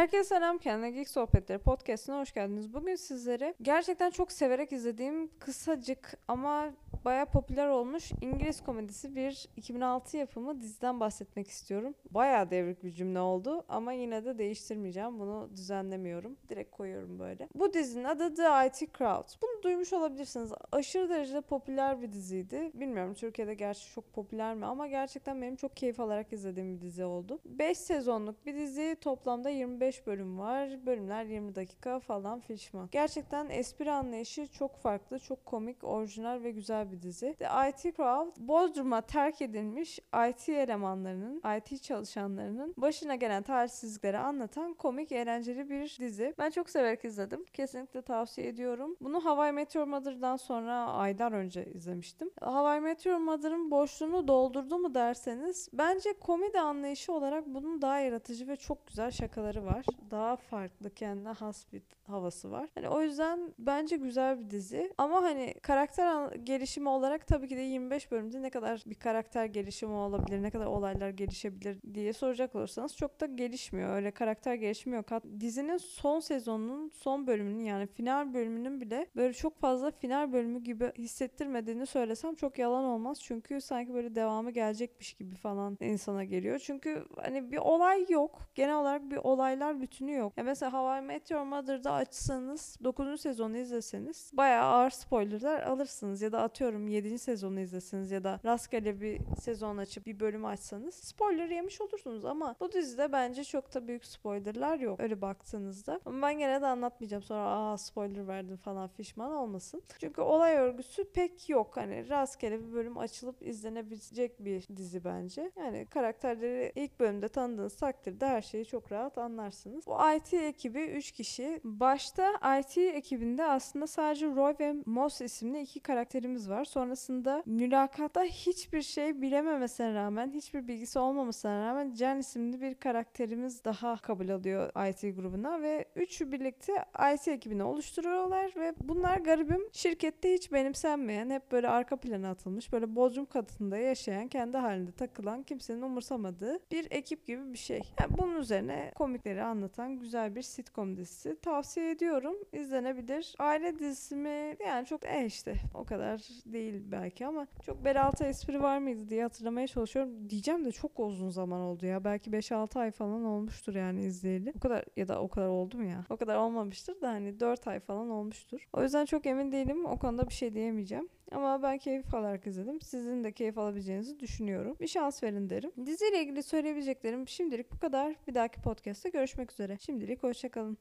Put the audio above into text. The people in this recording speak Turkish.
Herkese selam kendine Geek Sohbetleri podcastine hoş geldiniz. Bugün sizlere gerçekten çok severek izlediğim kısacık ama baya popüler olmuş İngiliz komedisi bir 2006 yapımı diziden bahsetmek istiyorum. Baya devrik bir cümle oldu ama yine de değiştirmeyeceğim. Bunu düzenlemiyorum. Direkt koyuyorum böyle. Bu dizinin adı The IT Crowd. Bunu duymuş olabilirsiniz. Aşırı derecede popüler bir diziydi. Bilmiyorum Türkiye'de gerçi çok popüler mi ama gerçekten benim çok keyif alarak izlediğim bir dizi oldu. 5 sezonluk bir dizi. Toplamda 25 bölüm var. Bölümler 20 dakika falan fişman. Gerçekten espri anlayışı çok farklı, çok komik, orijinal ve güzel bir dizi. The IT Crowd, Bodrum'a terk edilmiş IT elemanlarının, IT çalışanlarının başına gelen talihsizlikleri anlatan komik, eğlenceli bir dizi. Ben çok severek izledim. Kesinlikle tavsiye ediyorum. Bunu Hawaii Meteor Mother'dan sonra aylar önce izlemiştim. Hawaii Meteor Mother'ın boşluğunu doldurdu mu derseniz bence komedi anlayışı olarak bunun daha yaratıcı ve çok güzel şakaları var. Daha farklı kendine has bir havası var. Hani o yüzden bence güzel bir dizi. Ama hani karakter an- gelişimi olarak tabii ki de 25 bölümde ne kadar bir karakter gelişimi olabilir, ne kadar olaylar gelişebilir diye soracak olursanız çok da gelişmiyor. Öyle karakter gelişimi yok. Hat- Dizinin son sezonunun son bölümünün yani final bölümünün bile böyle çok fazla final bölümü gibi hissettirmediğini söylesem çok yalan olmaz. Çünkü sanki böyle devamı gelecekmiş gibi falan insana geliyor. Çünkü hani bir olay yok. Genel olarak bir olaylar bütünü yok. Ya mesela Hawaii Meteor Mother'da açsanız 9. sezonu izleseniz bayağı ağır spoilerlar alırsınız. Ya da atıyorum 7. sezonu izleseniz ya da rastgele bir sezon açıp bir bölüm açsanız spoiler yemiş olursunuz ama bu dizide bence çok da büyük spoilerlar yok öyle baktığınızda. Ama ben gene de anlatmayacağım sonra aa spoiler verdim falan fişman olmasın. Çünkü olay örgüsü pek yok. Hani rastgele bir bölüm açılıp izlenebilecek bir dizi bence. Yani karakterleri ilk bölümde tanıdığınız takdirde her şeyi çok rahat anlarsınız. Bu IT ekibi 3 kişi. Başta IT ekibinde aslında sadece Roy ve Moss isimli iki karakterimiz var. Sonrasında mülakatta hiçbir şey bilememesine rağmen, hiçbir bilgisi olmamasına rağmen Jen isimli bir karakterimiz daha kabul alıyor IT grubuna ve üçü birlikte IT ekibini oluşturuyorlar ve bunlar garibim şirkette hiç benimsenmeyen, hep böyle arka plana atılmış, böyle bodrum katında yaşayan, kendi halinde takılan, kimsenin umursamadığı bir ekip gibi bir şey. Yani bunun üzerine komikleri anlatan güzel bir sitcom dizisi. Tavsiye ediyorum. İzlenebilir. Aile dizisi mi? Yani çok e işte o kadar değil belki ama çok bel altı espri var mıydı diye hatırlamaya çalışıyorum. Diyeceğim de çok uzun zaman oldu ya. Belki 5-6 ay falan olmuştur yani izleyeli. O kadar ya da o kadar oldu mu ya? O kadar olmamıştır da hani 4 ay falan olmuştur. O yüzden çok emin değilim. O konuda bir şey diyemeyeceğim. Ama ben keyif alarak izledim. Sizin de keyif alabileceğinizi düşünüyorum. Bir şans verin derim. Diziyle ilgili söyleyebileceklerim şimdilik bu kadar. Bir dahaki podcast'te görüşmek üzere. Şimdilik hoşçakalın.